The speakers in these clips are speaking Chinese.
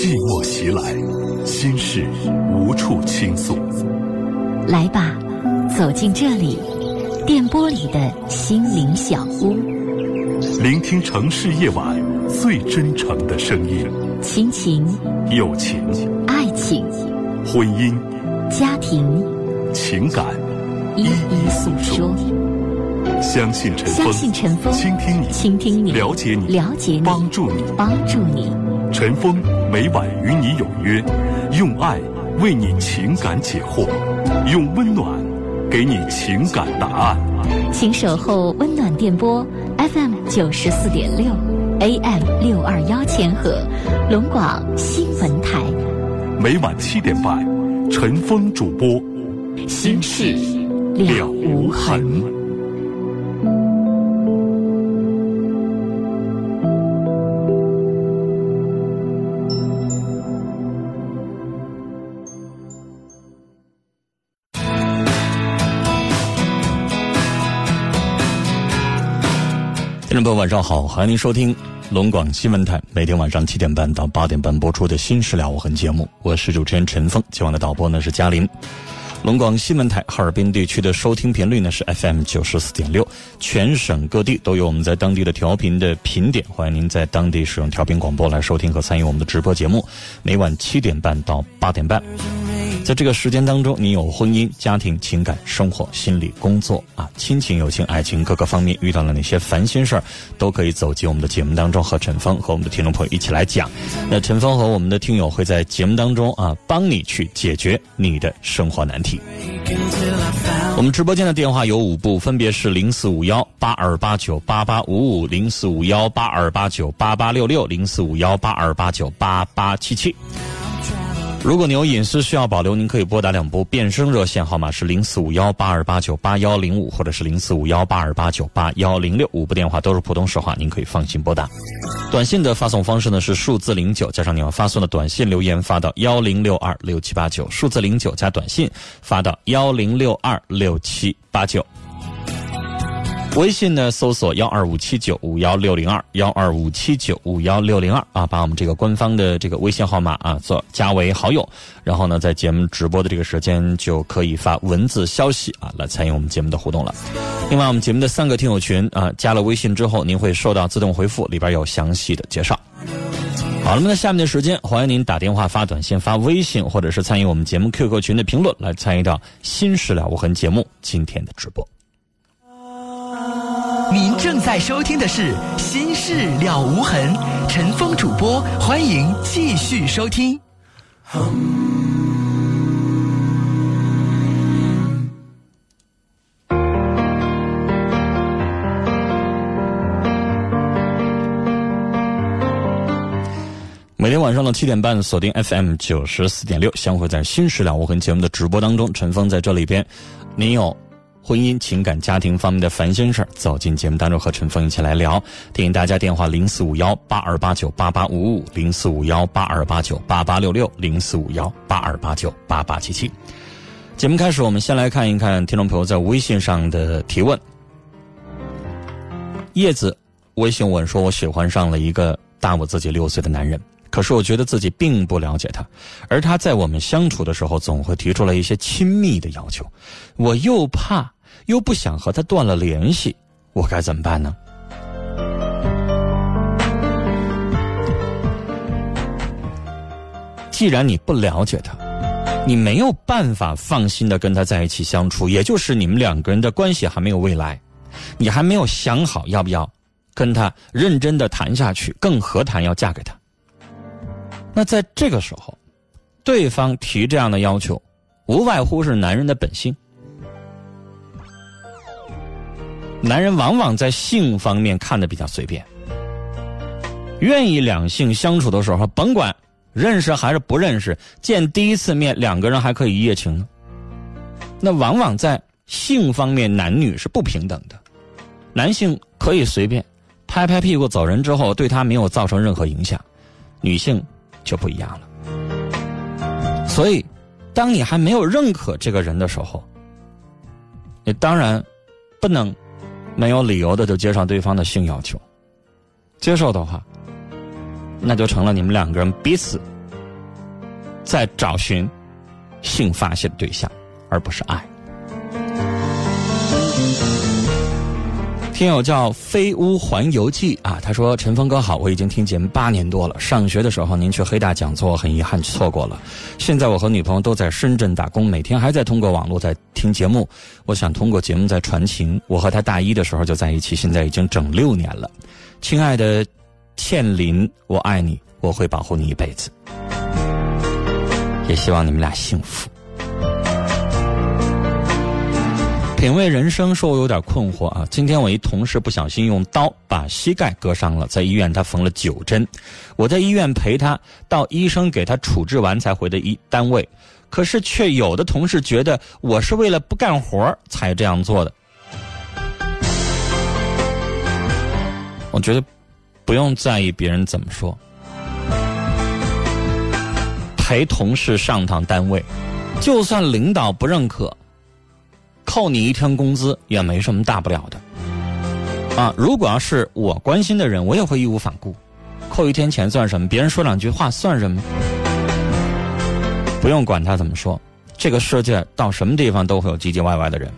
寂寞袭来，心事无处倾诉。来吧，走进这里，电波里的心灵小屋，聆听城市夜晚最真诚的声音。亲情、友情、爱情、婚姻、家庭、情感，一一诉说。相信陈峰，相信陈峰，倾听你，倾听你，了解你，了解你，帮助你，帮助你。陈峰每晚与你有约，用爱为你情感解惑，用温暖给你情感答案。请守候温暖电波 FM 九十四点六，AM 六二幺千赫，龙广新闻台。每晚七点半，陈峰主播，心事了无痕。众朋友，晚上好，欢迎您收听龙广新闻台每天晚上七点半到八点半播出的《新事了无痕》节目，我是主持人陈峰，今晚的导播呢是嘉林。龙广新闻台哈尔滨地区的收听频率呢是 FM 九十四点六，全省各地都有我们在当地的调频的频点，欢迎您在当地使用调频广播来收听和参与我们的直播节目，每晚七点半到八点半。在这个时间当中，你有婚姻、家庭、情感、生活、心理、工作啊，亲情、友情、爱情各个方面遇到了哪些烦心事儿，都可以走进我们的节目当中，和陈峰和我们的听众朋友一起来讲。那陈峰和我们的听友会在节目当中啊，帮你去解决你的生活难题。我们直播间的电话有五部，分别是零四五幺八二八九八八五五、零四五幺八二八九八八六六、零四五幺八二八九八八七七。如果您有隐私需要保留，您可以拨打两部变声热线号码是零四五幺八二八九八幺零五，或者是零四五幺八二八九八幺零六，五部电话都是普通实话，您可以放心拨打。短信的发送方式呢是数字零九加上你要发送的短信留言发到幺零六二六七八九，数字零九加短信发到幺零六二六七八九。微信呢，搜索幺二五七九五幺六零二幺二五七九五幺六零二啊，把我们这个官方的这个微信号码啊做加为好友，然后呢，在节目直播的这个时间就可以发文字消息啊，来参与我们节目的互动了。另外，我们节目的三个听友群啊，加了微信之后，您会收到自动回复，里边有详细的介绍。好了，那么下面的时间，欢迎您打电话、发短信、发微信，或者是参与我们节目 QQ 群的评论，来参与到《新事了无痕》节目今天的直播。您正在收听的是《心事了无痕》，陈峰主播，欢迎继续收听。每天晚上的七点半，锁定 FM 九十四点六，相会在《新事了无痕》节目的直播当中。陈峰在这里边，您有。婚姻、情感、家庭方面的烦心事，走进节目当中和陈峰一起来聊。欢迎大家电话：零四五幺八二八九八八五五，零四五幺八二八九八八六六，零四五幺八二八九八八七七。节目开始，我们先来看一看听众朋友在微信上的提问。叶子微信问说：“我喜欢上了一个大我自己六岁的男人。”可是我觉得自己并不了解他，而他在我们相处的时候，总会提出来一些亲密的要求，我又怕又不想和他断了联系，我该怎么办呢？既然你不了解他，你没有办法放心的跟他在一起相处，也就是你们两个人的关系还没有未来，你还没有想好要不要跟他认真的谈下去，更何谈要嫁给他。那在这个时候，对方提这样的要求，无外乎是男人的本性。男人往往在性方面看的比较随便，愿意两性相处的时候，甭管认识还是不认识，见第一次面两个人还可以一夜情呢。那往往在性方面，男女是不平等的，男性可以随便拍拍屁股走人之后，对他没有造成任何影响，女性。就不一样了。所以，当你还没有认可这个人的时候，你当然不能没有理由的就接受对方的性要求。接受的话，那就成了你们两个人彼此在找寻性发泄的对象，而不是爱。听友叫飞屋环游记啊，他说：“陈峰哥好，我已经听节目八年多了。上学的时候您去黑大讲座，很遗憾错过了。现在我和女朋友都在深圳打工，每天还在通过网络在听节目。我想通过节目在传情。我和她大一的时候就在一起，现在已经整六年了。亲爱的倩林，我爱你，我会保护你一辈子，也希望你们俩幸福。”品味人生，说我有点困惑啊！今天我一同事不小心用刀把膝盖割伤了，在医院他缝了九针，我在医院陪他到医生给他处置完才回的医单位，可是却有的同事觉得我是为了不干活才这样做的。我觉得不用在意别人怎么说，陪同事上趟单位，就算领导不认可。扣你一天工资也没什么大不了的，啊！如果要是我关心的人，我也会义无反顾，扣一天钱算什么？别人说两句话算什么？不用管他怎么说，这个世界到什么地方都会有唧唧歪歪的人。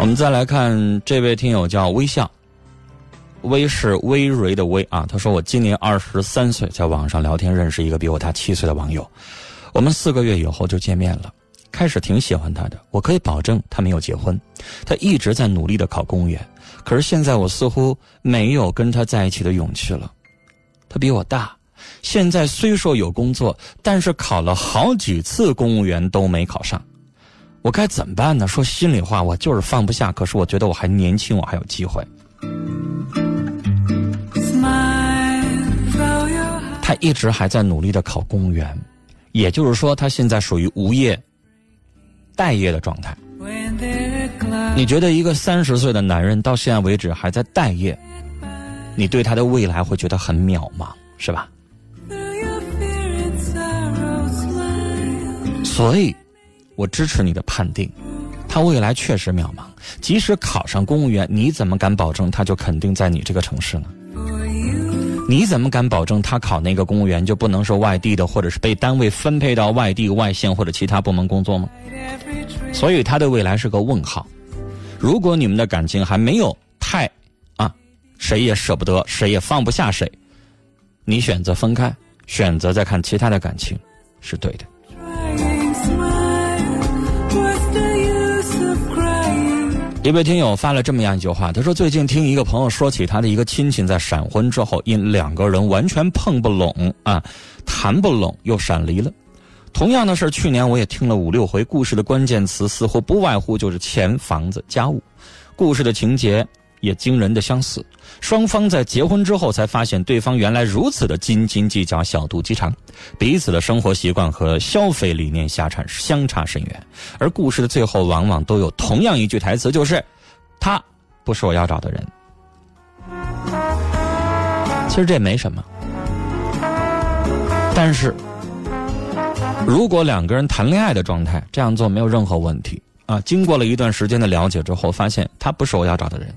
我们再来看这位听友叫微笑，微是微蕊的微啊，他说我今年二十三岁，在网上聊天认识一个比我大七岁的网友。我们四个月以后就见面了，开始挺喜欢他的，我可以保证他没有结婚，他一直在努力的考公务员，可是现在我似乎没有跟他在一起的勇气了。他比我大，现在虽说有工作，但是考了好几次公务员都没考上，我该怎么办呢？说心里话，我就是放不下，可是我觉得我还年轻，我还有机会。他一直还在努力的考公务员。也就是说，他现在属于无业、待业的状态。你觉得一个三十岁的男人到现在为止还在待业，你对他的未来会觉得很渺茫，是吧？所以，我支持你的判定，他未来确实渺茫。即使考上公务员，你怎么敢保证他就肯定在你这个城市呢？你怎么敢保证他考那个公务员就不能是外地的，或者是被单位分配到外地、外县或者其他部门工作吗？所以他的未来是个问号。如果你们的感情还没有太啊，谁也舍不得，谁也放不下谁，你选择分开，选择再看其他的感情，是对的。一位听友发了这么样一句话，他说：“最近听一个朋友说起他的一个亲戚在闪婚之后，因两个人完全碰不拢啊，谈不拢又闪离了。同样的事去年我也听了五六回。故事的关键词似乎不外乎就是钱、房子、家务。故事的情节。”也惊人的相似，双方在结婚之后才发现对方原来如此的斤斤计较、小肚鸡肠，彼此的生活习惯和消费理念相差相差甚远。而故事的最后往往都有同样一句台词，就是“他不是我要找的人”。其实这没什么，但是如果两个人谈恋爱的状态这样做没有任何问题啊。经过了一段时间的了解之后，发现他不是我要找的人。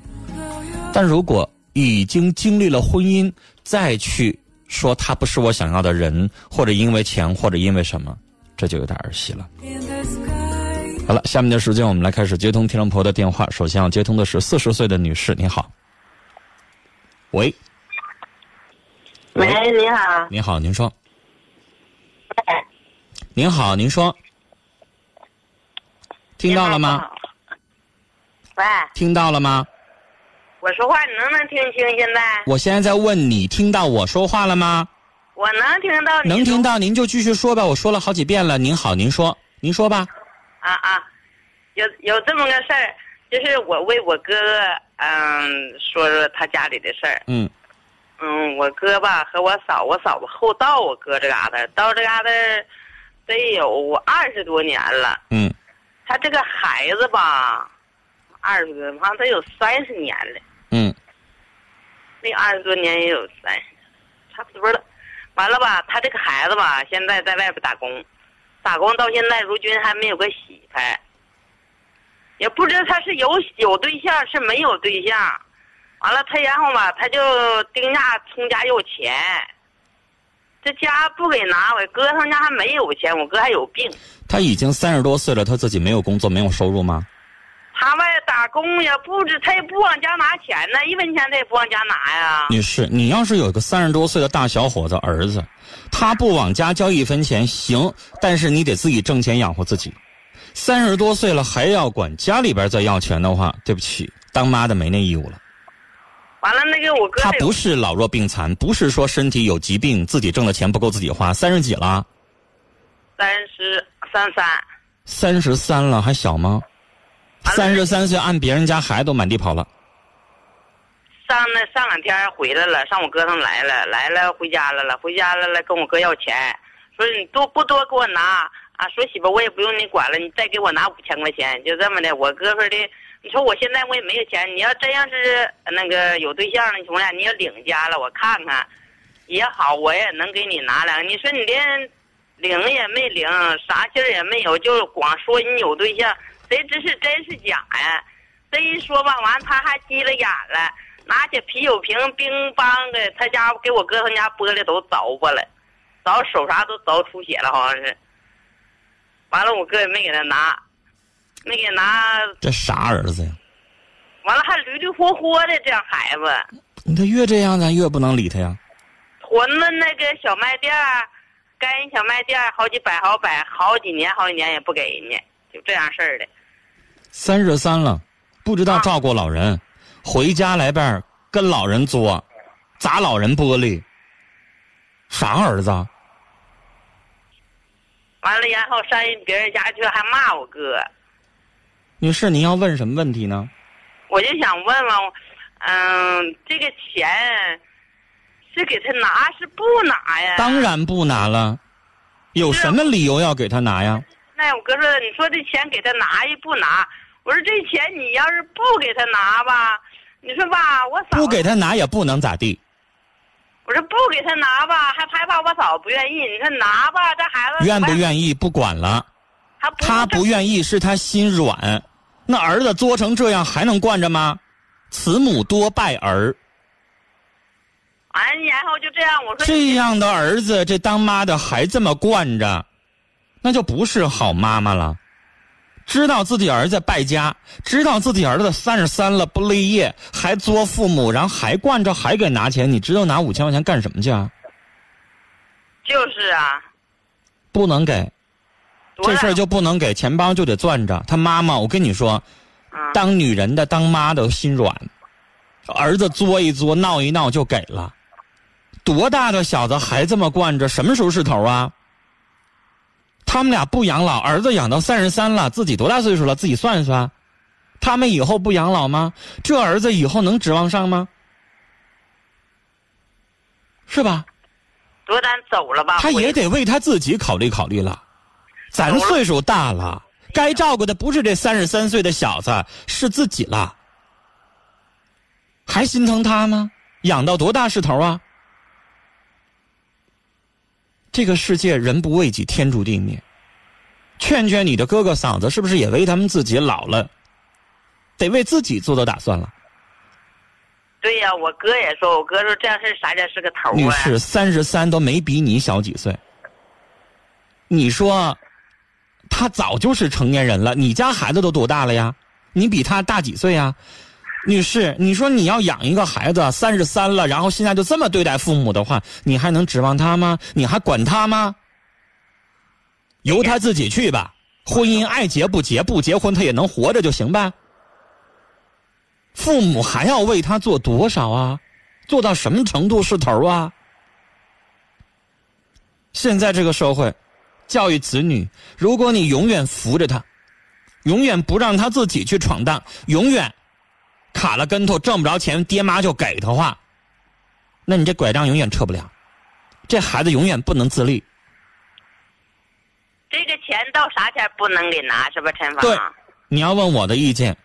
但如果已经经历了婚姻，再去说他不是我想要的人，或者因为钱，或者因为什么，这就有点儿戏了。好了，下面的时间我们来开始接通听众朋友的电话。首先要接通的是四十岁的女士，你好。喂。喂，你好。你好，您说。您好，您说。听到了吗？喂。听到了吗？我说话你能不能听清？现在我现在在问你，听到我说话了吗？我能听到。能听到，您就继续说吧。我说了好几遍了。您好，您说，您说吧。啊啊，有有这么个事儿，就是我为我哥哥嗯说说他家里的事儿。嗯。嗯，我哥吧和我嫂，我嫂子后到我哥这嘎达，到这嘎达得有二十多年了。嗯。他这个孩子吧，二十多，好像得有三十年了。嗯，那二十多年也有三，差不多了。完了吧，他这个孩子吧，现在在外边打工，打工到现在如今还没有个媳妇，也不知道他是有有对象是没有对象。完了，他然后吧，他就丁家从家要钱，这家不给拿，我哥他们家还没有钱，我哥还有病。他已经三十多岁了，他自己没有工作，没有收入吗？他外打工也，不知他也不往家拿钱呢，一分钱他也不往家拿呀。女士，你要是有个三十多岁的大小伙子儿子，他不往家交一分钱行，但是你得自己挣钱养活自己。三十多岁了还要管家里边再要钱的话，对不起，当妈的没那义务了。完了，那个我哥他不是老弱病残，不是说身体有疾病，自己挣的钱不够自己花。三十几了？三十三三。三十三了还小吗？三十三岁按别人家孩子都满地跑了。上那上两天回来了，上我哥他们来了，来了回家来了，回家来了跟我哥要钱，说你多不多给我拿啊？说媳妇我也不用你管了，你再给我拿五千块钱，就这么的。我哥说的，你说我现在我也没有钱，你要真要是那个有对象了，你从俩你要领家了，我看看也好，我也能给你拿两。你说你连领也没领，啥信儿也没有，就光说你有对象，谁知是真是假呀？这一说吧，完他还急了眼了。拿起啤酒瓶，乒乓的，他家给我哥他家玻璃都凿破了，凿手啥都凿出血了，好像是。完了，我哥也没给他拿，没给拿。这啥儿子呀？完了还驴驴活活的这样孩子。他越这样，咱越不能理他呀。屯子那个小卖店，干小卖店，好几百好百，好几年好几年也不给人家，就这样事儿的。三十三了，不知道照顾老人。回家来边跟老人作，砸老人玻璃，啥儿子？完了，然后上人别人家去还骂我哥。女士，您要问什么问题呢？我就想问问，嗯，这个钱是给他拿是不拿呀？当然不拿了，有什么理由要给他拿呀？那我哥说，你说这钱给他拿与不拿？我说这钱你要是不给他拿吧。你说吧，我嫂不给他拿也不能咋地。我说不给他拿吧，还害怕我嫂不愿意。你说拿吧，这孩子愿不愿意不管了。他他不愿意是他心软，那儿子作成这样还能惯着吗？慈母多败儿。完，然后就这样，我说这样的儿子，这当妈的还这么惯着，那就不是好妈妈了。知道自己儿子败家，知道自己儿子三十三了不立业，还作父母，然后还惯着，还给拿钱。你知道拿五千块钱干什么去啊？就是啊，不能给，这事儿就不能给，钱包就得攥着。他妈妈，我跟你说，当女人的当妈的心软，儿子作一作，闹一闹就给了。多大的小子还这么惯着，什么时候是头啊？他们俩不养老，儿子养到三十三了，自己多大岁数了？自己算一算，他们以后不养老吗？这儿子以后能指望上吗？是吧？多咱走了吧？他也得为他自己考虑考虑了。咱岁数大了，该照顾的不是这三十三岁的小子，是自己了。还心疼他吗？养到多大是头啊？这个世界人不为己，天诛地灭。劝劝你的哥哥嫂子，是不是也为他们自己老了，得为自己做做打算了？对呀，我哥也说，我哥说这样事啥叫是个头啊？女士，三十三都没比你小几岁。你说，他早就是成年人了。你家孩子都多大了呀？你比他大几岁呀？女士，你说你要养一个孩子，三十三了，然后现在就这么对待父母的话，你还能指望他吗？你还管他吗？由他自己去吧。婚姻爱结不结，不结婚他也能活着就行呗。父母还要为他做多少啊？做到什么程度是头啊？现在这个社会，教育子女，如果你永远扶着他，永远不让他自己去闯荡，永远。卡了跟头，挣不着钱，爹妈就给的话，那你这拐杖永远撤不了，这孩子永远不能自立。这个钱到啥前不能给拿是吧，陈芳？对，你要问我的意见，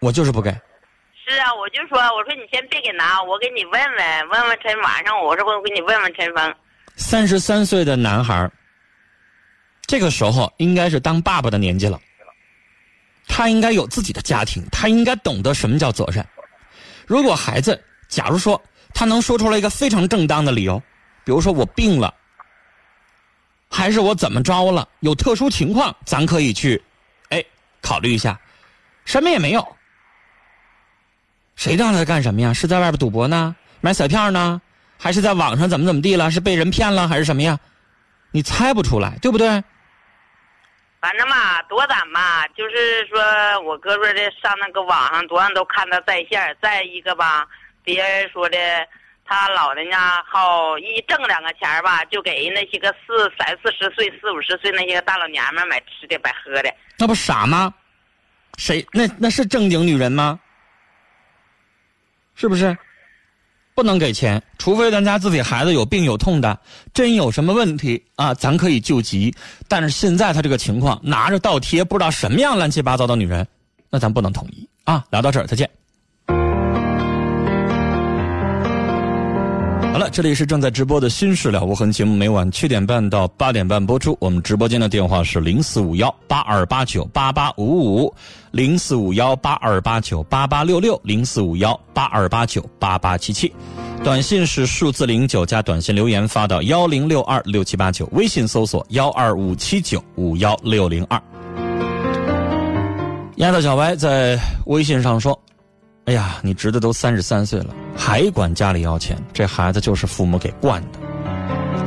我就是不给。是啊，我就说，我说你先别给拿，我给你问问，问问陈晚上，我说我给你问问陈峰。三十三岁的男孩这个时候应该是当爸爸的年纪了。他应该有自己的家庭，他应该懂得什么叫责任。如果孩子，假如说他能说出来一个非常正当的理由，比如说我病了，还是我怎么着了？有特殊情况，咱可以去，哎，考虑一下。什么也没有，谁让他干什么呀？是在外边赌博呢？买彩票呢？还是在网上怎么怎么地了？是被人骗了还是什么呀？你猜不出来，对不对？反正嘛，多咱嘛，就是说我哥说的上那个网上多少都看他在线。再一个吧，别人说的他老人家好一挣两个钱吧，就给人那些个四三四十岁、四五十岁那些个大老娘们买吃的、买喝的。那不傻吗？谁？那那是正经女人吗？是不是？不能给钱，除非咱家自己孩子有病有痛的，真有什么问题啊，咱可以救急。但是现在他这个情况，拿着倒贴，不知道什么样乱七八糟的女人，那咱不能同意啊。聊到这儿，再见。好了，这里是正在直播的《新事了无痕》节目，每晚七点半到八点半播出。我们直播间的电话是零四五幺八二八九八八五五，零四五幺八二八九八八六六，零四五幺八二八九八八七七。短信是数字零九加短信留言发到幺零六二六七八九，微信搜索幺二五七九五幺六零二。丫头小歪在微信上说。哎呀，你侄子都三十三岁了，还管家里要钱，这孩子就是父母给惯的。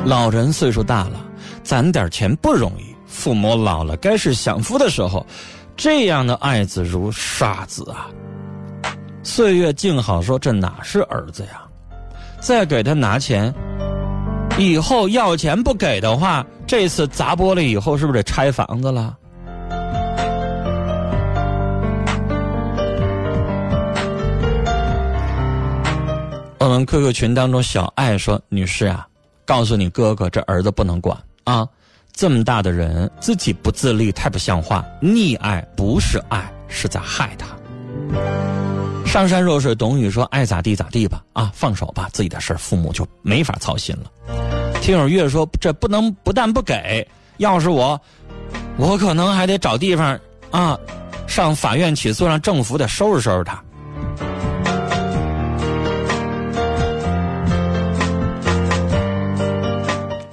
老人岁数大了，攒点钱不容易。父母老了，该是享福的时候。这样的爱子如杀子啊！岁月静好说，这哪是儿子呀？再给他拿钱，以后要钱不给的话，这次砸玻璃以后是不是得拆房子了？我们 QQ 群当中，小爱说：“女士啊，告诉你哥哥，这儿子不能管啊！这么大的人，自己不自立，太不像话。溺爱不是爱，是在害他。”上善若水，董宇说：“爱咋地咋地吧，啊，放手吧，自己的事父母就没法操心了。”听友月说：“这不能不但不给，要是我，我可能还得找地方啊，上法院起诉，让政府得收拾收拾他。”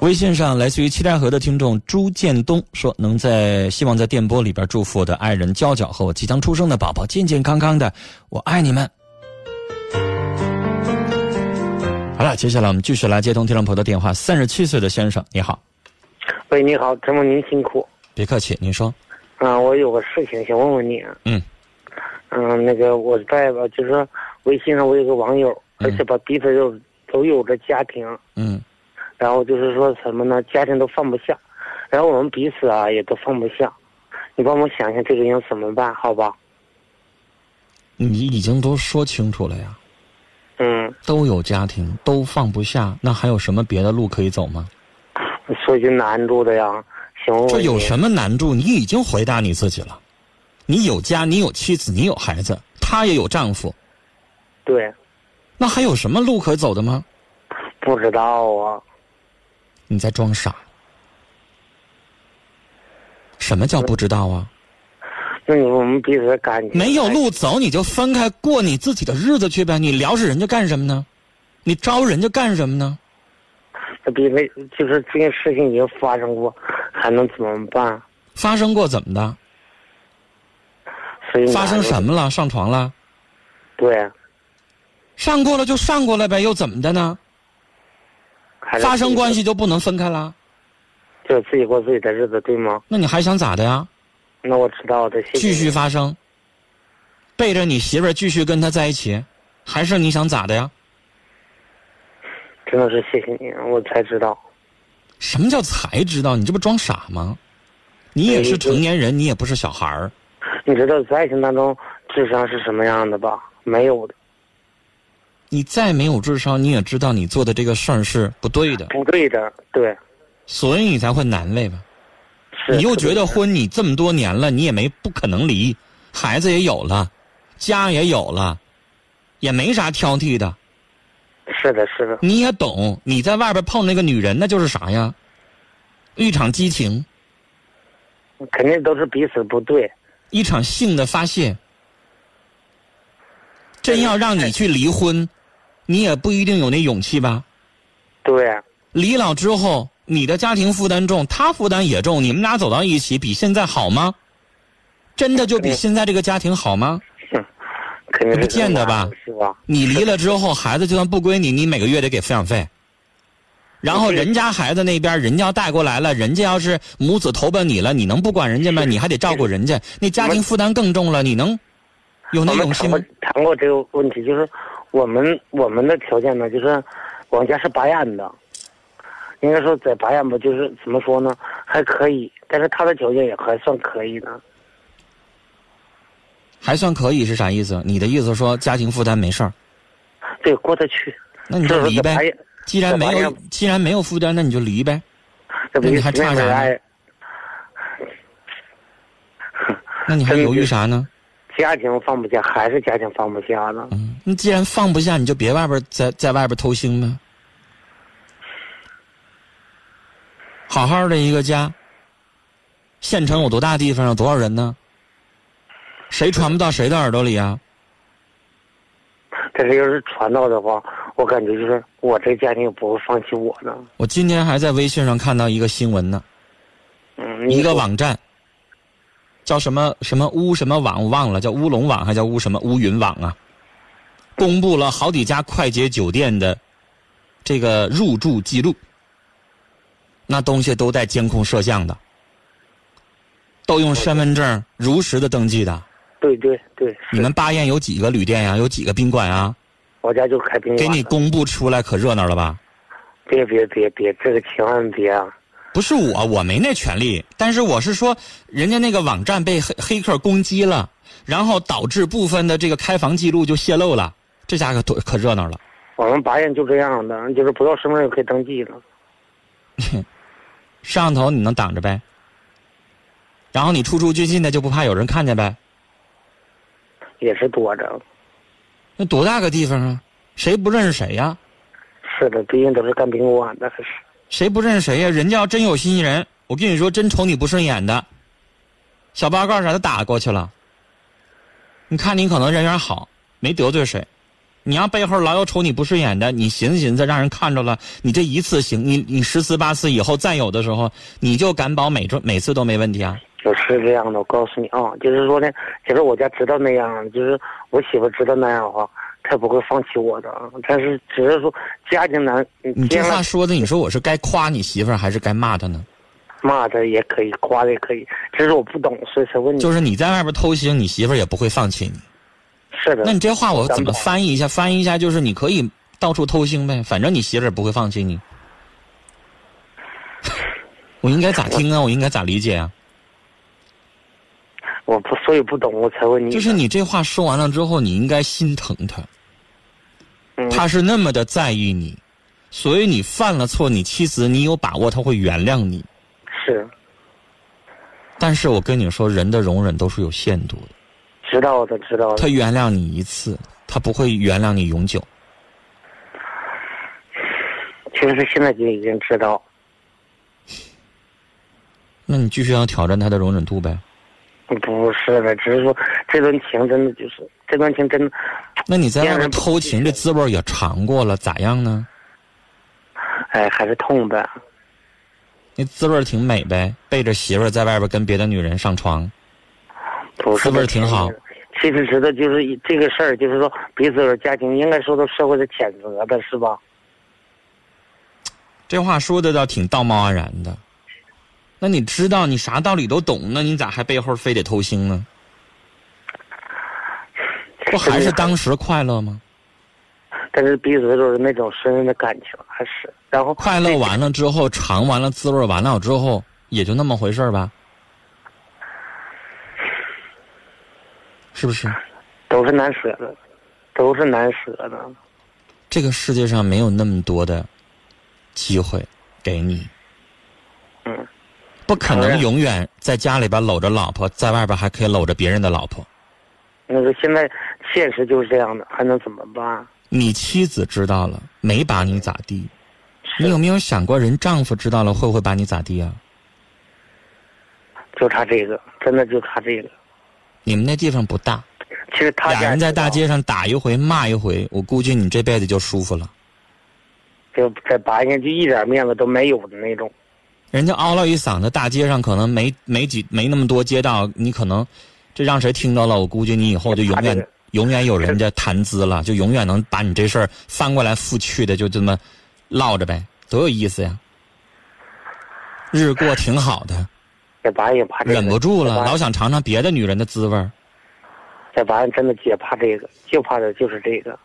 微信上来自于七台河的听众朱建东说：“能在希望在电波里边祝福我的爱人娇娇和我即将出生的宝宝健健康康的，我爱你们。”好了，接下来我们继续来接通听众朋友的电话。三十七岁的先生，你好。喂，你好，陈梦，您辛苦。别客气，您说。嗯，我有个事情想问问你。嗯。嗯，那个我在吧，就是微信上我有个网友，而且吧彼此又都有着家庭。嗯。然后就是说什么呢？家庭都放不下，然后我们彼此啊也都放不下，你帮我想想这个应怎么办？好吧？你已经都说清楚了呀。嗯。都有家庭，都放不下，那还有什么别的路可以走吗？说句难住的呀，行。这有什么难住？你已经回答你自己了。你有家，你有妻子，你有孩子，她也有丈夫。对。那还有什么路可走的吗？不知道啊。你在装傻？什么叫不知道啊？那你我们彼此感觉没有路走，你就分开过你自己的日子去呗。你撩着人家干什么呢？你招人家干什么呢？那别没就是这件事情已经发生过，还能怎么办？发生过怎么的？发生什么了？上床了？对。上过了就上过了呗，又怎么的呢？发生关系就不能分开了？就自己过自己的日子，对吗？那你还想咋的呀？那我知道的。继续发生，背着你媳妇儿继续跟他在一起，还是你想咋的呀？真的是谢谢你，我才知道。什么叫才知道？你这不装傻吗？你也是成年人，你也不是小孩儿。你知道在爱情当中智商是什么样的吧？没有的。你再没有智商，你也知道你做的这个事儿是不对的。不对的，对。所以你才会难为吧？你又觉得婚你这么多年了，你也没不可能离，孩子也有了，家也有了，也没啥挑剔的。是的，是的。你也懂，你在外边碰那个女人，那就是啥呀？一场激情。肯定都是彼此不对。一场性的发泄。真要让你去离婚，你也不一定有那勇气吧？对。啊离了之后，你的家庭负担重，他负担也重，你们俩走到一起，比现在好吗？真的就比现在这个家庭好吗？肯定不见得吧是吧？你离了之后，孩子就算不归你，你每个月得给抚养费。然后人家孩子那边，人家要带过来了，人家要是母子投奔你了，你能不管人家吗？你还得照顾人家，那家庭负担更重了，你能有那勇气吗？谈过这个问题，就是我们我们的条件呢，就是我家是巴彦的，应该说在巴彦吧，就是怎么说呢，还可以，但是他的条件也还算可以的。还算可以是啥意思？你的意思说家庭负担没事儿，对，过得去。那你就离呗。既然没有既然没有负担，那你就离呗。那你还差啥呢那你还犹豫啥呢？家庭放不下，还是家庭放不下呢？嗯，你既然放不下，你就别外边在在外边偷腥呗。好好的一个家，县城有多大地方？有多少人呢？谁传不到谁的耳朵里啊？但是要是传到的话，我感觉就是我这家庭也不会放弃我呢。我今天还在微信上看到一个新闻呢，嗯，一个网站，叫什么什么乌什么网，我忘了，叫乌龙网还叫乌什么乌云网啊？公布了好几家快捷酒店的这个入住记录，那东西都带监控摄像的，都用身份证如实的登记的。对对对，你们巴彦有几个旅店呀？有几个宾馆啊？我家就开宾馆。给你公布出来可热闹了吧？别别别别，这个千万别啊！不是我，我没那权利。但是我是说，人家那个网站被黑黑客攻击了，然后导致部分的这个开房记录就泄露了，这家可多可热闹了。我们白人就这样的，就是不到身份证就可以登记了。摄像头你能挡着呗？然后你出出进进的就不怕有人看见呗？也是躲着。那多大个地方啊？谁不认识谁呀？是的，毕竟都是干宾馆的，还是谁不认识谁呀？人家要真有心人，我跟你说，真瞅你不顺眼的，小报告啥的打过去了。你看你可能人缘好，没得罪谁。你要背后老有瞅你不顺眼的，你寻思寻思，让人看着了，你这一次行，你你十次八次以后再有的时候，你就敢保每周每次都没问题啊？就是这样的。我告诉你啊，就是说呢，假如我家知道那样，就是我媳妇知道那样的话，她不会放弃我的。但是只是说家庭难，你这话说的，你说我是该夸你媳妇还是该骂她呢？骂她也可以，夸她也可以，只是我不懂，所以才问你。就是你在外边偷腥，你媳妇也不会放弃你。是的。那你这话我怎么翻译一下？翻译一下就是你可以到处偷腥呗，反正你媳妇儿也不会放弃你。我应该咋听啊？我应该咋理解啊？我不，所以不懂，我才问你。就是你这话说完了之后，你应该心疼他，嗯，他是那么的在意你，所以你犯了错，你妻子你有把握他会原谅你。是但是我跟你说，人的容忍都是有限度的，知道的，知道的。他原谅你一次，他不会原谅你永久。其实现在就已经知道，那你继续要挑战他的容忍度呗。不是的，只是说这段情真的就是这段情真的，那你在外面偷情这滋味儿也尝过了，咋样呢？哎，还是痛的。那滋味儿挺美呗，背着媳妇儿在外边跟别的女人上床，不是滋味儿挺好。其实知道就是这个事儿，就是说彼此的家庭应该受到社会的谴责的，是吧？这话说的倒挺道貌岸然的。那你知道你啥道理都懂，那你咋还背后非得偷腥呢？不还是当时快乐吗？但是彼此都是那种深深的感情，还是然后快乐完了之后，尝完了滋味儿完了之后，也就那么回事儿吧？是不是？都是难舍的，都是难舍的。这个世界上没有那么多的机会给你，嗯，不可能永远在家里边搂着老婆，在外边还可以搂着别人的老婆。那个现在现实就是这样的，还能怎么办？你妻子知道了，没把你咋地？你有没有想过，人丈夫知道了会不会把你咋地啊？就差这个，真的就差这个。你们那地方不大，其实他俩人在大街上打一回骂一回，我估计你这辈子就舒服了。就在八年就一点面子都没有的那种。人家嗷了一嗓子，大街上可能没没几没那么多街道，你可能这让谁听到了？我估计你以后就永远永远有人家谈资了，就永远能把你这事儿翻过来覆去的，就这么唠着呗，多有意思呀！日过挺好的，这玩意怕这个忍不住了，老想尝尝别的女人的滋味儿。这玩意真的也怕这个，就怕的就是这个。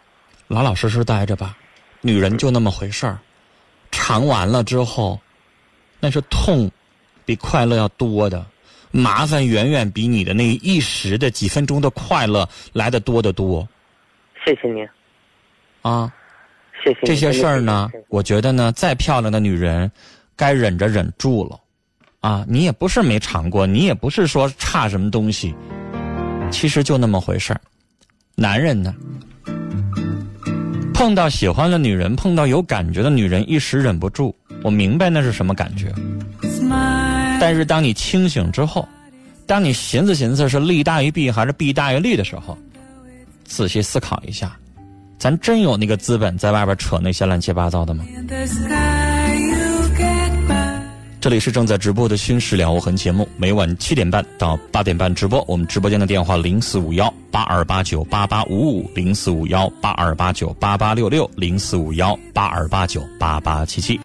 老老实实待着吧，女人就那么回事儿，尝完了之后，那是痛，比快乐要多的，麻烦远远比你的那一时的几分钟的快乐来的多得多。谢谢你，啊！谢谢这些事儿呢我觉得呢，再漂亮的女人，该忍着忍住了，啊，你也不是没尝过，你也不是说差什么东西，其实就那么回事儿。男人呢，碰到喜欢的女人，碰到有感觉的女人，一时忍不住，我明白那是什么感觉。但是当你清醒之后，当你寻思寻思是利大于弊还是弊大于利的时候，仔细思考一下，咱真有那个资本在外边扯那些乱七八糟的吗？这里是正在直播的《新事了无痕》节目，每晚七点半到八点半直播。我们直播间的电话零四五幺八二八九八八五五零四五幺八二八九八八六六零四五幺八二八九八八七七。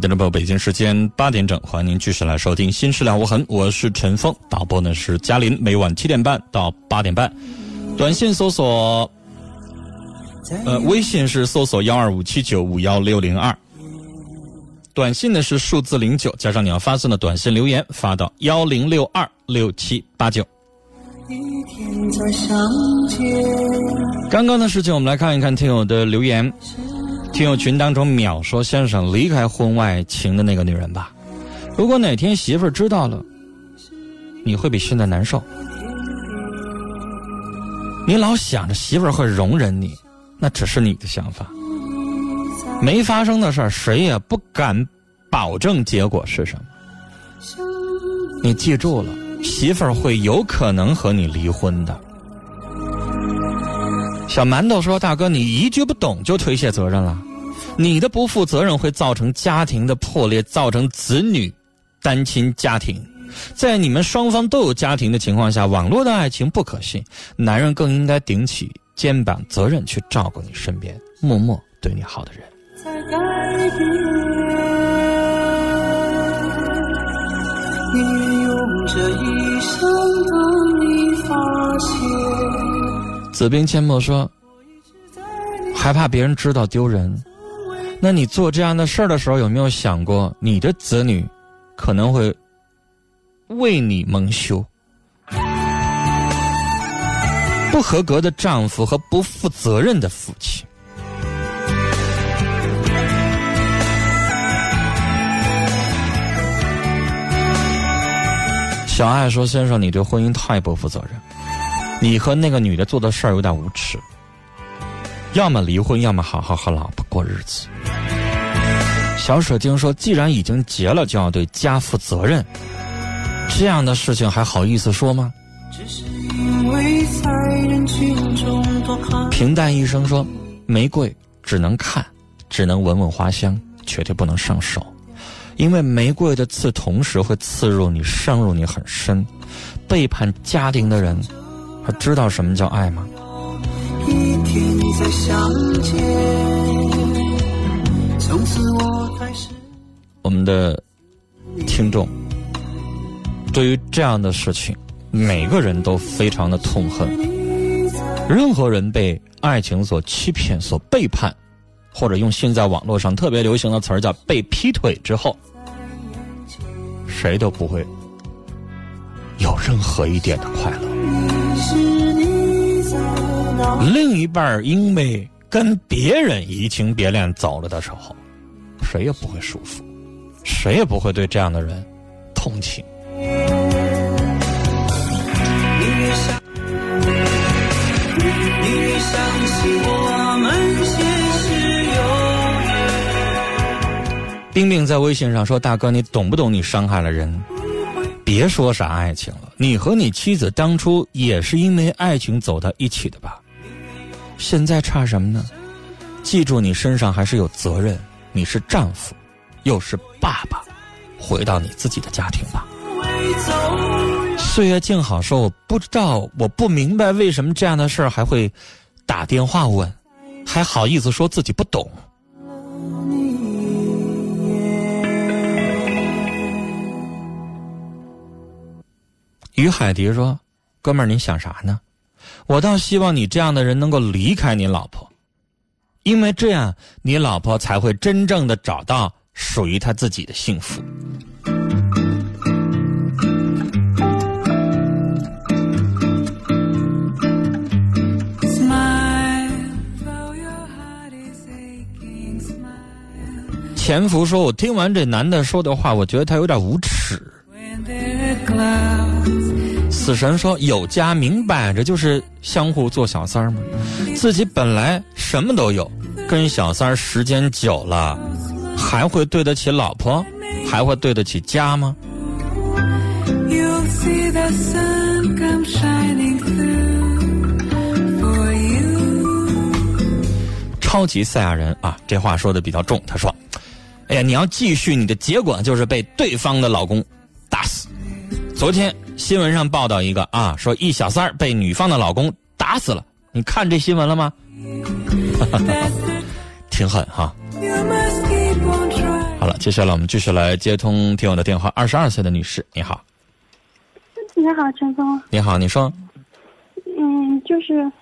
好，听众朋友，北京时间八点整，欢迎您继续来收听《新事了无痕》，我是陈峰，导播呢是嘉林，每晚七点半到八点半，短信搜索，呃，微信是搜索幺二五七九五幺六零二，短信呢是数字零九加上你要发送的短信留言发到幺零六二六七八九。刚刚的事情，我们来看一看听友的留言。听友群当中，秒说：“先生离开婚外情的那个女人吧。如果哪天媳妇儿知道了，你会比现在难受。你老想着媳妇儿会容忍你，那只是你的想法。没发生的事儿，谁也不敢保证结果是什么。你记住了，媳妇儿会有可能和你离婚的。”小馒头说：“大哥，你一句不懂就推卸责任了，你的不负责任会造成家庭的破裂，造成子女单亲家庭。在你们双方都有家庭的情况下，网络的爱情不可信。男人更应该顶起肩膀责任去照顾你身边默默对你好的人。”子兵阡陌说：“害怕别人知道丢人，那你做这样的事儿的时候，有没有想过你的子女可能会为你蒙羞？不合格的丈夫和不负责任的父亲。”小爱说：“先生，你对婚姻太不负责任。”你和那个女的做的事儿有点无耻，要么离婚，要么好好和老婆过日子。小水晶说：“既然已经结了，就要对家负责任，这样的事情还好意思说吗？”平淡一生说：“玫瑰只能看，只能闻闻花香，绝对不能上手，因为玫瑰的刺同时会刺入你，伤入你很深。背叛家庭的人。”他知道什么叫爱吗？我们的听众对于这样的事情，每个人都非常的痛恨。任何人被爱情所欺骗、所背叛，或者用现在网络上特别流行的词儿叫被劈腿之后，谁都不会有任何一点的快乐。另一半因为跟别人移情别恋走了的时候，谁也不会舒服。谁也不会对这样的人同情。冰冰在微信上说：“大哥，你懂不懂？你伤害了人。别说啥爱情了，你和你妻子当初也是因为爱情走到一起的吧？现在差什么呢？记住，你身上还是有责任。你是丈夫，又是爸爸，回到你自己的家庭吧。”岁月静好说：“我不知道，我不明白为什么这样的事儿还会打电话问，还好意思说自己不懂。”于海迪说：“哥们儿，你想啥呢？我倒希望你这样的人能够离开你老婆，因为这样你老婆才会真正的找到属于她自己的幸福。”潜伏说：“我听完这男的说的话，我觉得他有点无耻。”死神说：“有家明摆着就是相互做小三儿吗？自己本来什么都有，跟小三儿时间久了，还会对得起老婆，还会对得起家吗？”超级赛亚人啊，这话说的比较重。他说：“哎呀，你要继续，你的结果就是被对方的老公打死。”昨天新闻上报道一个啊，说一小三儿被女方的老公打死了。你看这新闻了吗？挺狠哈。好了，接下来我们继续来接通听友的电话。二十二岁的女士，你好。你好，陈峰。你好，你说。嗯，就是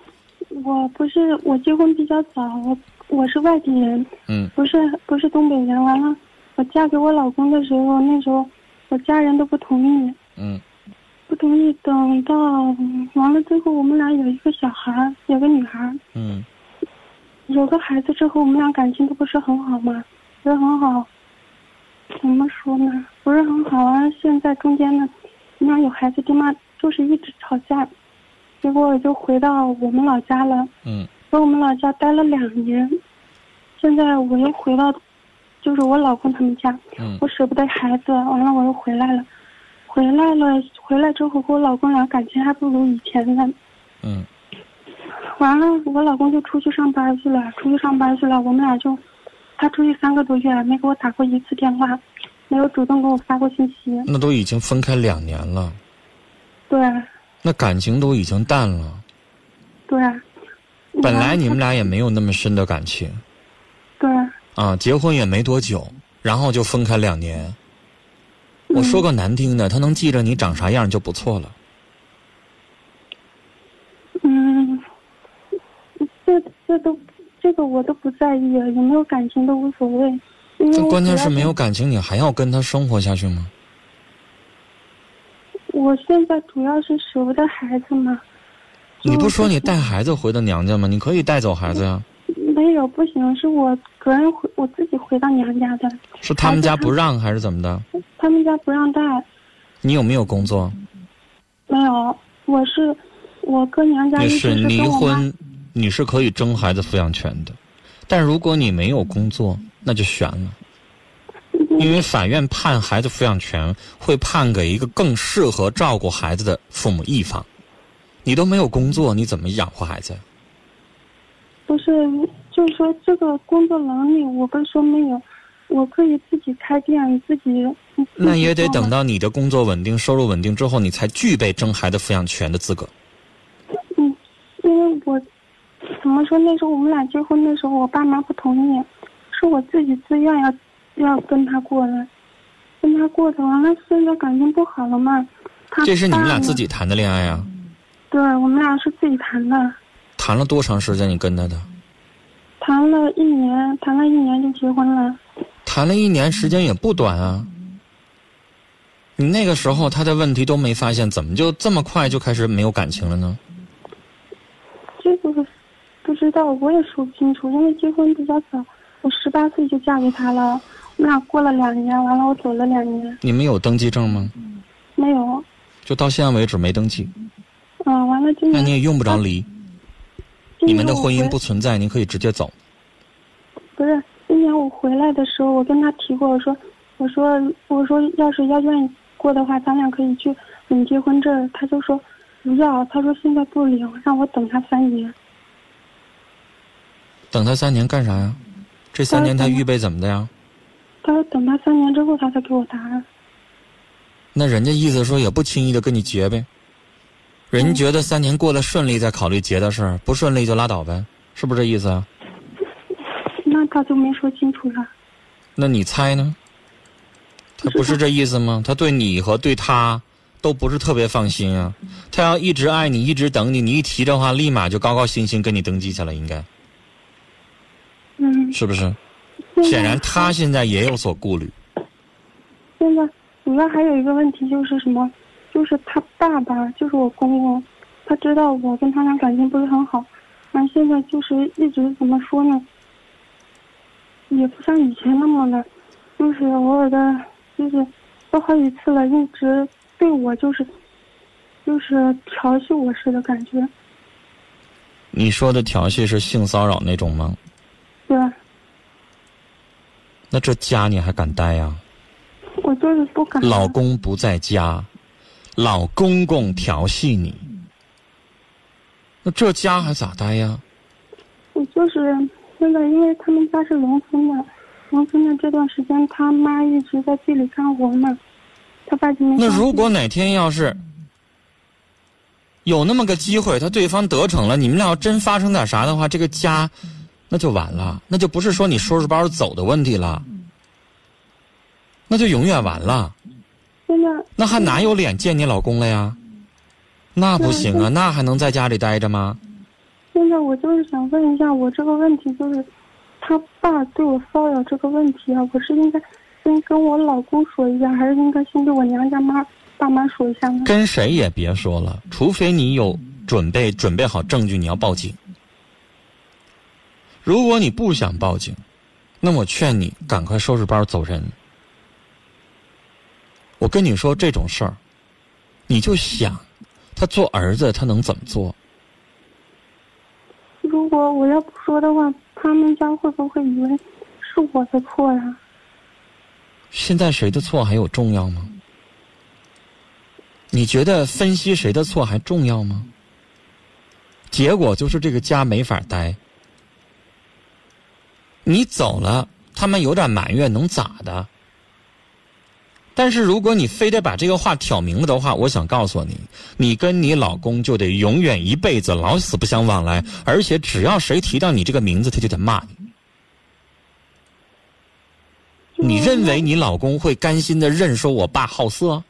我不是我结婚比较早，我我是外地人。嗯。不是不是东北人，完了，我嫁给我老公的时候，那时候我家人都不同意。嗯。不同意，等到完了之后，我们俩有一个小孩，有个女孩。嗯。有个孩子之后，我们俩感情都不是很好嘛，不是很好。怎么说呢？不是很好啊！现在中间呢，我们俩有孩子，爹妈就是一直吵架，结果我就回到我们老家了。嗯。在我们老家待了两年，现在我又回到，就是我老公他们家。嗯。我舍不得孩子，完了我又回来了。回来了，回来之后跟我老公俩感情还不如以前呢。嗯。完了，我老公就出去上班去了，出去上班去了，我们俩就，他出去三个多月，没给我打过一次电话，没有主动给我发过信息。那都已经分开两年了。对。那感情都已经淡了。对。本来你们俩也没有那么深的感情。对。啊，结婚也没多久，然后就分开两年。我说个难听的，他能记着你长啥样就不错了。嗯，这这都这个我都不在意，有没有感情都无所谓。这关键是没有感情，你还要跟他生活下去吗？我现在主要是舍不得孩子嘛。你不说你带孩子回的娘家吗？你可以带走孩子呀。没有，不行，是我个人回我自己回到娘家的。是他们家不让还是怎么的？他们家不让带。你有没有工作？没有，我是我哥娘家。你是离婚，你是可以争孩子抚养权的，但如果你没有工作，那就悬了。因为法院判孩子抚养权，会判给一个更适合照顾孩子的父母一方。你都没有工作，你怎么养活孩子？不是，就是说这个工作能力，我不是说没有，我可以自己开店，自己。那也得等到你的工作稳定、收入稳定之后，你才具备争孩子抚养权的资格。嗯，因为我怎么说？那时候我们俩结婚的时候，我爸妈不同意，是我自己自愿要要跟他过的，跟他过的。完了，现在感情不好了嘛？这是你们俩自己谈的恋爱啊？对，我们俩是自己谈的。谈了多长时间？你跟他的？谈了一年，谈了一年就结婚了。谈了一年，时间也不短啊。你那个时候他的问题都没发现，怎么就这么快就开始没有感情了呢？这个不知道，我也说不清楚，因为结婚比较早，我十八岁就嫁给他了。我们俩过了两年，完了我走了两年，你们有登记证吗？没有。就到现在为止没登记，嗯，完了今年那你也用不着离，你们的婚姻不存在，您可以直接走。不是今年我回来的时候，我跟他提过，我说我说我说要是要愿意过的话，咱俩可以去领结婚证。他就说不要，他说现在不领，让我等他三年。等他三年干啥呀？这三年他预备怎么的呀？他说等他三年之后，他才给我答案。那人家意思说也不轻易的跟你结呗，人觉得三年过得顺利再考虑结的事儿，不顺利就拉倒呗，是不是这意思啊？那他就没说清楚了。那你猜呢？他不是这意思吗？他对你和对他都不是特别放心啊。他要一直爱你，一直等你，你一提这话，立马就高高兴兴跟你登记去了，应该嗯，是不是？显然他现在也有所顾虑。现在主要还有一个问题就是什么？就是他爸爸，就是我公公，他知道我跟他俩感情不是很好，完现在就是一直怎么说呢？也不像以前那么的，就是偶尔的，就是都好几次了，一直对我就是就是调戏我似的感觉，你说的调戏是性骚扰那种吗？对？那这家你还敢待呀？我就是不敢。老公不在家，老公公调戏你，那这家还咋待呀？我就是现在，因为他们家是农村的，农村的这段时间，他妈一直在地里干活嘛，他爸就没那如果哪天要是有那么个机会，他对方得逞了，你们俩要真发生点啥的话，这个家那就完了，那就不是说你收拾包走的问题了，那就永远完了。现在那还哪有脸见你老公了呀？那不行啊，那还能在家里待着吗？现在我就是想问一下，我这个问题就是，他爸对我骚扰这个问题啊，我是应该先跟我老公说一下，还是应该先对我娘家妈爸妈说一下呢？跟谁也别说了，除非你有准备准备好证据，你要报警。如果你不想报警，那我劝你赶快收拾包走人。我跟你说这种事儿，你就想，他做儿子他能怎么做？如果我要不说的话，他们家会不会以为是我的错呀？现在谁的错还有重要吗？你觉得分析谁的错还重要吗？结果就是这个家没法待。你走了，他们有点埋怨，能咋的？但是如果你非得把这个话挑明了的话，我想告诉你，你跟你老公就得永远一辈子老死不相往来，而且只要谁提到你这个名字，他就得骂你。你认为你老公会甘心的认说我爸好色？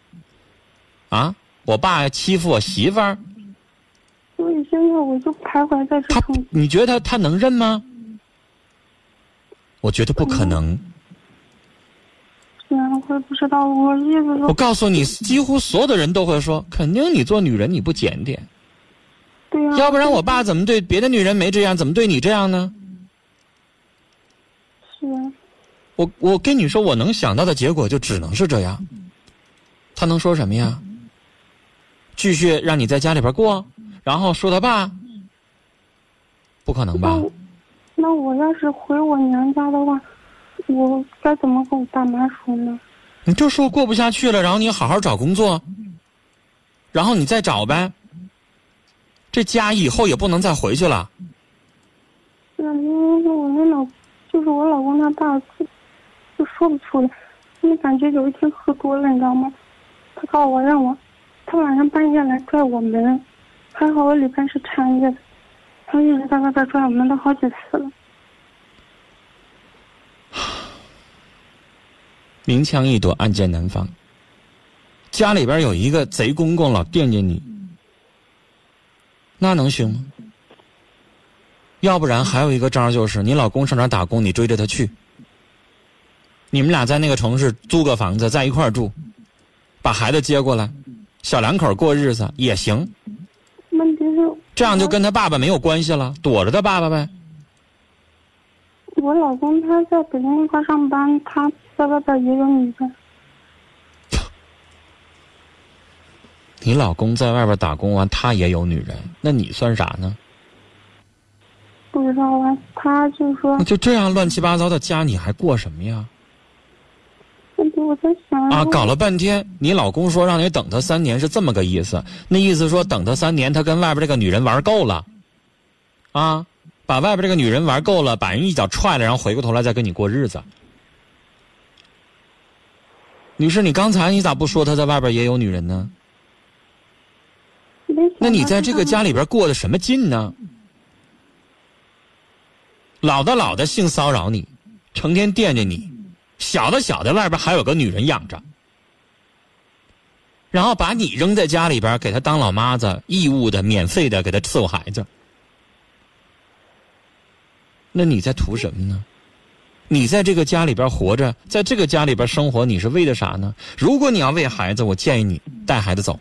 啊，我爸欺负我媳妇儿，所以现在我就徘徊在这他，你觉得他能认吗？我觉得不可能。也不知道，我意思我，告诉你，几乎所有的人都会说，肯定你做女人你不检点，对呀、要不然我爸怎么对别的女人没这样，怎么对你这样呢？是啊，我我跟你说，我能想到的结果就只能是这样。他能说什么呀？继续让你在家里边过，然后说他爸，不可能吧那我要是回我娘家的话，我该怎么跟我爸妈说呢？你就说过不下去了，然后你好好找工作，然后你再找呗。这家以后也不能再回去了。是啊，因为我那老就是我老公他爸就就说不出来，那感觉有一天喝多了，你知道吗？他告诉我让我，他晚上半夜来拽我门，还好我里边是掺着的，他一直在外边拽我门都好几次了。明枪易躲，暗箭难防。家里边有一个贼公公老惦记你，那能行吗？要不然还有一个招儿就是，你老公上哪儿打工，你追着他去。你们俩在那个城市租个房子，在一块儿住，把孩子接过来，小两口过日子也行。问题是，这样就跟他爸爸没有关系了，躲着他爸爸呗。我老公他在北京一块上班，他在外边也有女人。你老公在外边打工完，他也有女人，那你算啥呢？不知道啊，他就说那，就这样乱七八糟的家，你还过什么呀？我在想啊，搞了半天，你老公说让你等他三年是这么个意思，那意思说等他三年，他跟外边这个女人玩够了，啊，把外边这个女人玩够了，把人一脚踹了，然后回过头来再跟你过日子。女士，你刚才你咋不说他在外边也有女人呢？那你在这个家里边过的什么劲呢？老的老的性骚扰你，成天惦记你；小的小的外边还有个女人养着，然后把你扔在家里边，给他当老妈子，义务的、免费的给他伺候孩子。那你在图什么呢？你在这个家里边活着，在这个家里边生活，你是为的啥呢？如果你要为孩子，我建议你带孩子走。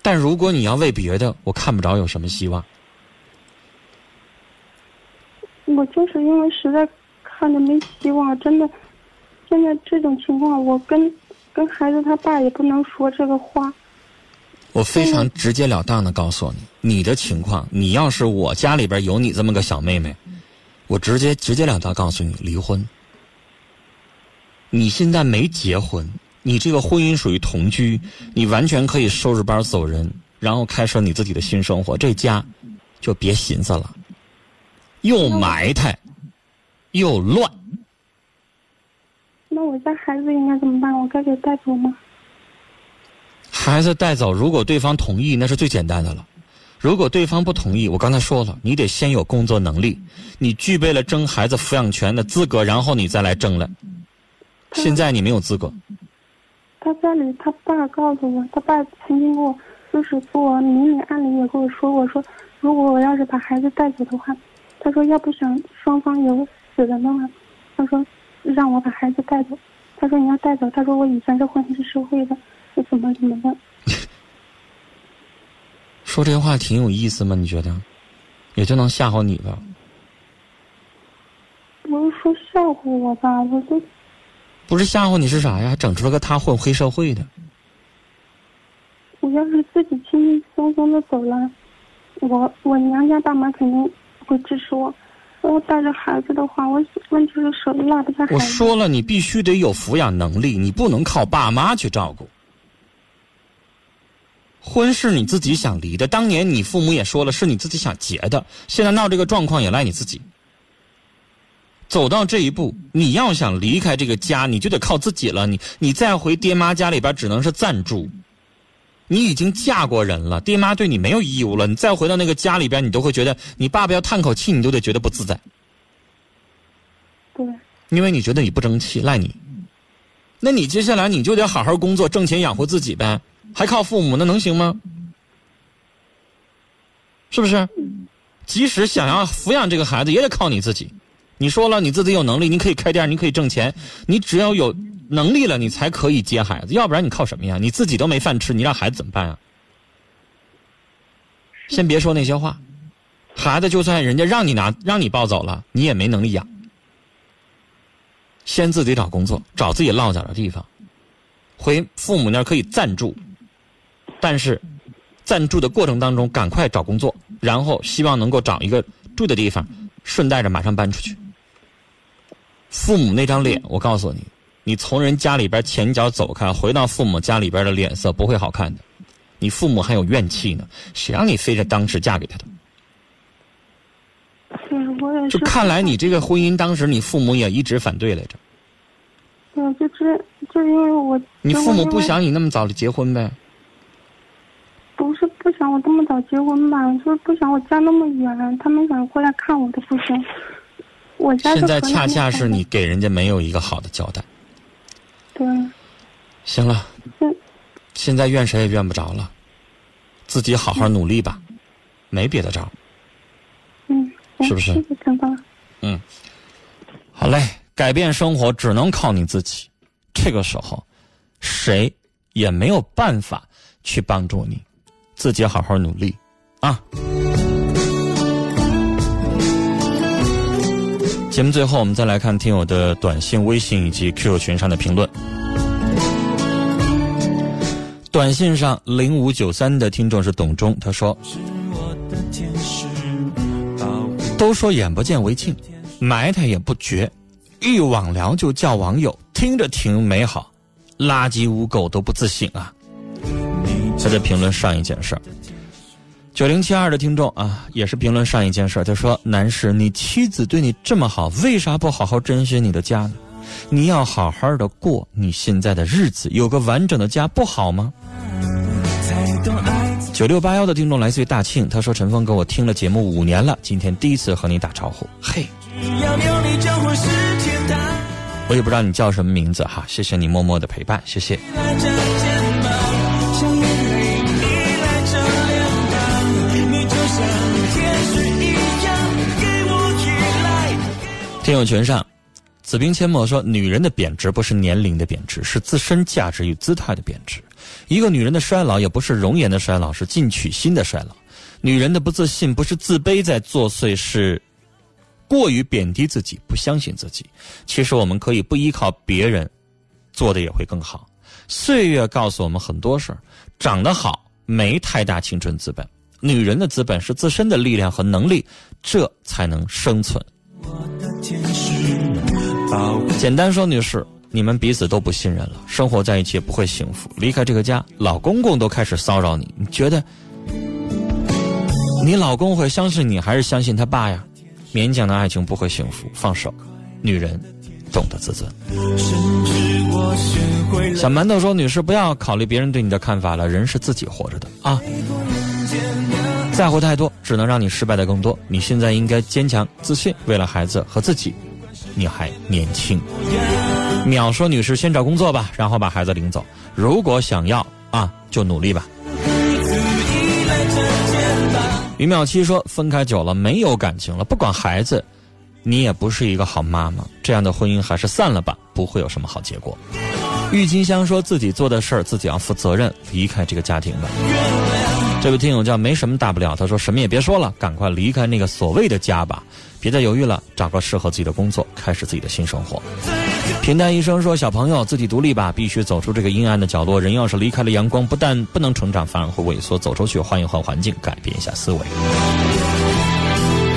但如果你要为别的，我看不着有什么希望。我就是因为实在看着没希望，真的，现在这种情况，我跟跟孩子他爸也不能说这个话。我非常直截了当的告诉你，你的情况，你要是我家里边有你这么个小妹妹，我直接直截了当告诉你离婚。你现在没结婚，你这个婚姻属于同居，你完全可以收拾包走人，然后开始你自己的新生活。这家就别寻思了，又埋汰，又乱。那我家孩子应该怎么办？我该给带走吗？孩子带走，如果对方同意，那是最简单的了。如果对方不同意，我刚才说了，你得先有工作能力，你具备了争孩子抚养权的资格，然后你再来争了。现在你没有资格，他家里他爸告诉我，他爸曾经跟我就是做明里暗里也跟我说过，说如果我要是把孩子带走的话，他说要不想双方有死人的话，他说让我把孩子带走。他说你要带走，他说我以前是混黑社会的，是怎么怎么的。说这话挺有意思吗？你觉得？也就能吓唬你吧？不是说吓唬我吧，我都不是吓唬你是啥呀？还整出了个他混黑社会的。我要是自己轻轻松松的走了，我我娘家爸妈肯定会支持我。我带着孩子的话，我问题是手里拉不下孩子。我说了，你必须得有抚养能力，你不能靠爸妈去照顾。婚是你自己想离的，当年你父母也说了是你自己想结的，现在闹这个状况也赖你自己。走到这一步，你要想离开这个家，你就得靠自己了。你你再回爹妈家里边，只能是暂住。你已经嫁过人了，爹妈对你没有义务了。你再回到那个家里边，你都会觉得你爸爸要叹口气，你都得觉得不自在，对，因为你觉得你不争气，赖你。那你接下来你就得好好工作，挣钱养活自己呗，还靠父母，那能行吗？是不是？即使想要抚养这个孩子，也得靠你自己。你说了，你自己有能力，你可以开店，你可以挣钱，你只要有能力了，你才可以接孩子，要不然你靠什么呀？你自己都没饭吃，你让孩子怎么办啊？先别说那些话，孩子就算人家让你拿，让你抱走了，你也没能力养。先自己找工作，找自己落脚的地方，回父母那儿可以暂住，但是暂住的过程当中，赶快找工作，然后希望能够找一个住的地方，顺带着马上搬出去。父母那张脸，我告诉你，你从人家里边前脚走开，回到父母家里边的脸色不会好看的。你父母还有怨气呢，谁让你非得当时嫁给他的？对，我也是。就看来你这个婚姻，当时你父母也一直反对来着。对，就是就因为我你父母不想你那么早的结婚呗？想我这么早结婚吧，就是不想我家那么远，他们想过来看我都不行。我家现在恰恰是你给人家没有一个好的交代。对，行了，嗯现在怨谁也怨不着了，自己好好努力吧，没别的招。嗯，是不是谢谢陈芳。好嘞，改变生活只能靠你自己。这个时候，谁也没有办法去帮助你，自己好好努力啊！节目最后，我们再来看听友的短信、微信以及 QQ 群上的评论。短信上零五九三的听众是董忠，他说：“都说眼不见为净，埋汰也不绝，一网聊就叫网友，听着挺美好，垃圾污垢都不自省啊。”他在评论上一件事儿。九零七二的听众啊，也是评论上一件事儿，他说：“男士，你妻子对你这么好，为啥不好好珍惜你的家呢？你要好好的过你现在的日子，有个完整的家不好吗？”九六八幺的听众来自于大庆，他说：“陈峰哥，我听了节目五年了，今天第一次和你打招呼。”嘿，我也不知道你叫什么名字哈，谢谢你默默的陪伴，谢谢。听友群上，子冰阡陌说：“女人的贬值不是年龄的贬值，是自身价值与姿态的贬值。一个女人的衰老也不是容颜的衰老，是进取心的衰老。女人的不自信不是自卑在作祟，是过于贬低自己，不相信自己。其实我们可以不依靠别人，做的也会更好。岁月告诉我们很多事儿，长得好没太大青春资本。女人的资本是自身的力量和能力，这才能生存。”简单说，女士，你们彼此都不信任了，生活在一起也不会幸福。离开这个家，老公公都开始骚扰你，你觉得你老公会相信你，还是相信他爸呀？勉强的爱情不会幸福，放手。女人懂得自尊。小馒头说：“女士，不要考虑别人对你的看法了，人是自己活着的啊。”在乎太多，只能让你失败的更多。你现在应该坚强自信，为了孩子和自己，你还年轻。淼说：“女士，先找工作吧，然后把孩子领走。如果想要啊，就努力吧。”于淼七说：“分开久了，没有感情了，不管孩子，你也不是一个好妈妈。这样的婚姻还是散了吧，不会有什么好结果。”郁金香说自己做的事儿自己要负责任，离开这个家庭吧。这位听友叫没什么大不了，他说什么也别说了，赶快离开那个所谓的家吧，别再犹豫了，找个适合自己的工作，开始自己的新生活。平淡一生说小朋友自己独立吧，必须走出这个阴暗的角落。人要是离开了阳光，不但不能成长，反而会萎缩。走出去，换一换环境，改变一下思维。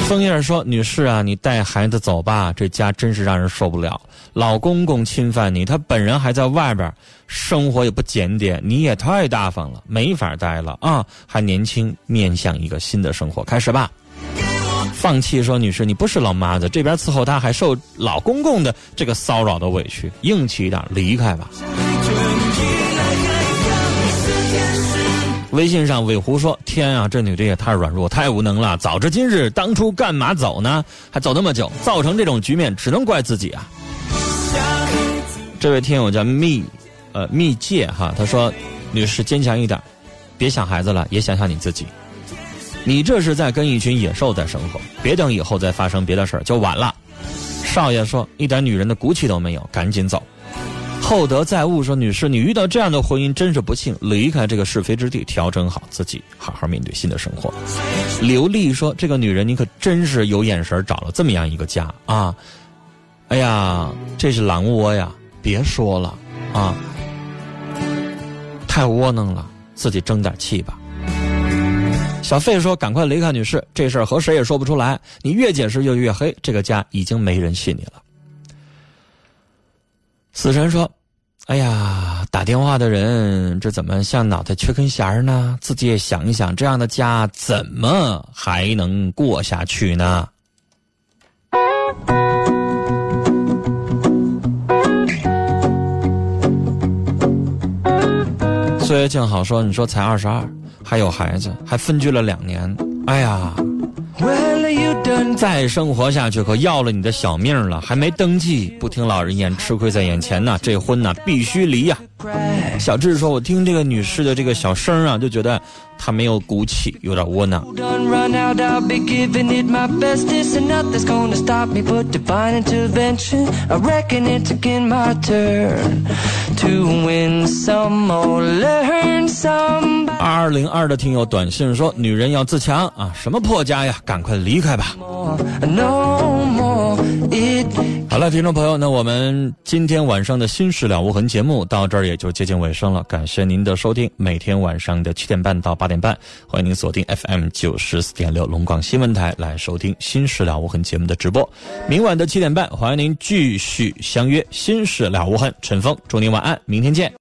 枫叶说：“女士啊，你带孩子走吧，这家真是让人受不了。老公公侵犯你，他本人还在外边，生活也不检点，你也太大方了，没法待了啊！还年轻，面向一个新的生活，开始吧。”放弃说：“女士，你不是老妈子，这边伺候他，还受老公公的这个骚扰的委屈，硬气一点，离开吧。”微信上尾狐说：“天啊，这女的也太软弱，太无能了！早知今日，当初干嘛走呢？还走那么久，造成这种局面，只能怪自己啊！”这位听友叫蜜，呃，蜜戒哈，他说：“女士坚强一点，别想孩子了，也想想你自己。你这是在跟一群野兽在生活，别等以后再发生别的事儿就晚了。”少爷说：“一点女人的骨气都没有，赶紧走。”厚德载物说：“女士，你遇到这样的婚姻真是不幸，离开这个是非之地，调整好自己，好好面对新的生活。”刘丽说：“这个女人，你可真是有眼神，找了这么样一个家啊！哎呀，这是狼窝呀！别说了啊，太窝囊了，自己争点气吧。”小费说：“赶快离开，女士，这事儿和谁也说不出来，你越解释就越黑，这个家已经没人信你了。”死神说：“哎呀，打电话的人这怎么像脑袋缺根弦儿呢？自己也想一想，这样的家怎么还能过下去呢？”岁月静好说：“你说才二十二，还有孩子，还分居了两年，哎呀。”再生活下去可要了你的小命了，还没登记，不听老人言，吃亏在眼前呐。这婚呐必须离呀。小智说：“我听这个女士的这个小声啊，就觉得她没有骨气，有点窝囊。”二零二的听友短信说：“女人要自强啊，什么破家呀，赶快离开吧。”好了，听众朋友，那我们今天晚上的《新事了无痕》节目到这儿也就接近尾声了。感谢您的收听，每天晚上的七点半到八点半，欢迎您锁定 FM 九十四点六龙广新闻台来收听《新事了无痕》节目的直播。明晚的七点半，欢迎您继续相约《新事了无痕》。陈峰，祝您晚安，明天见。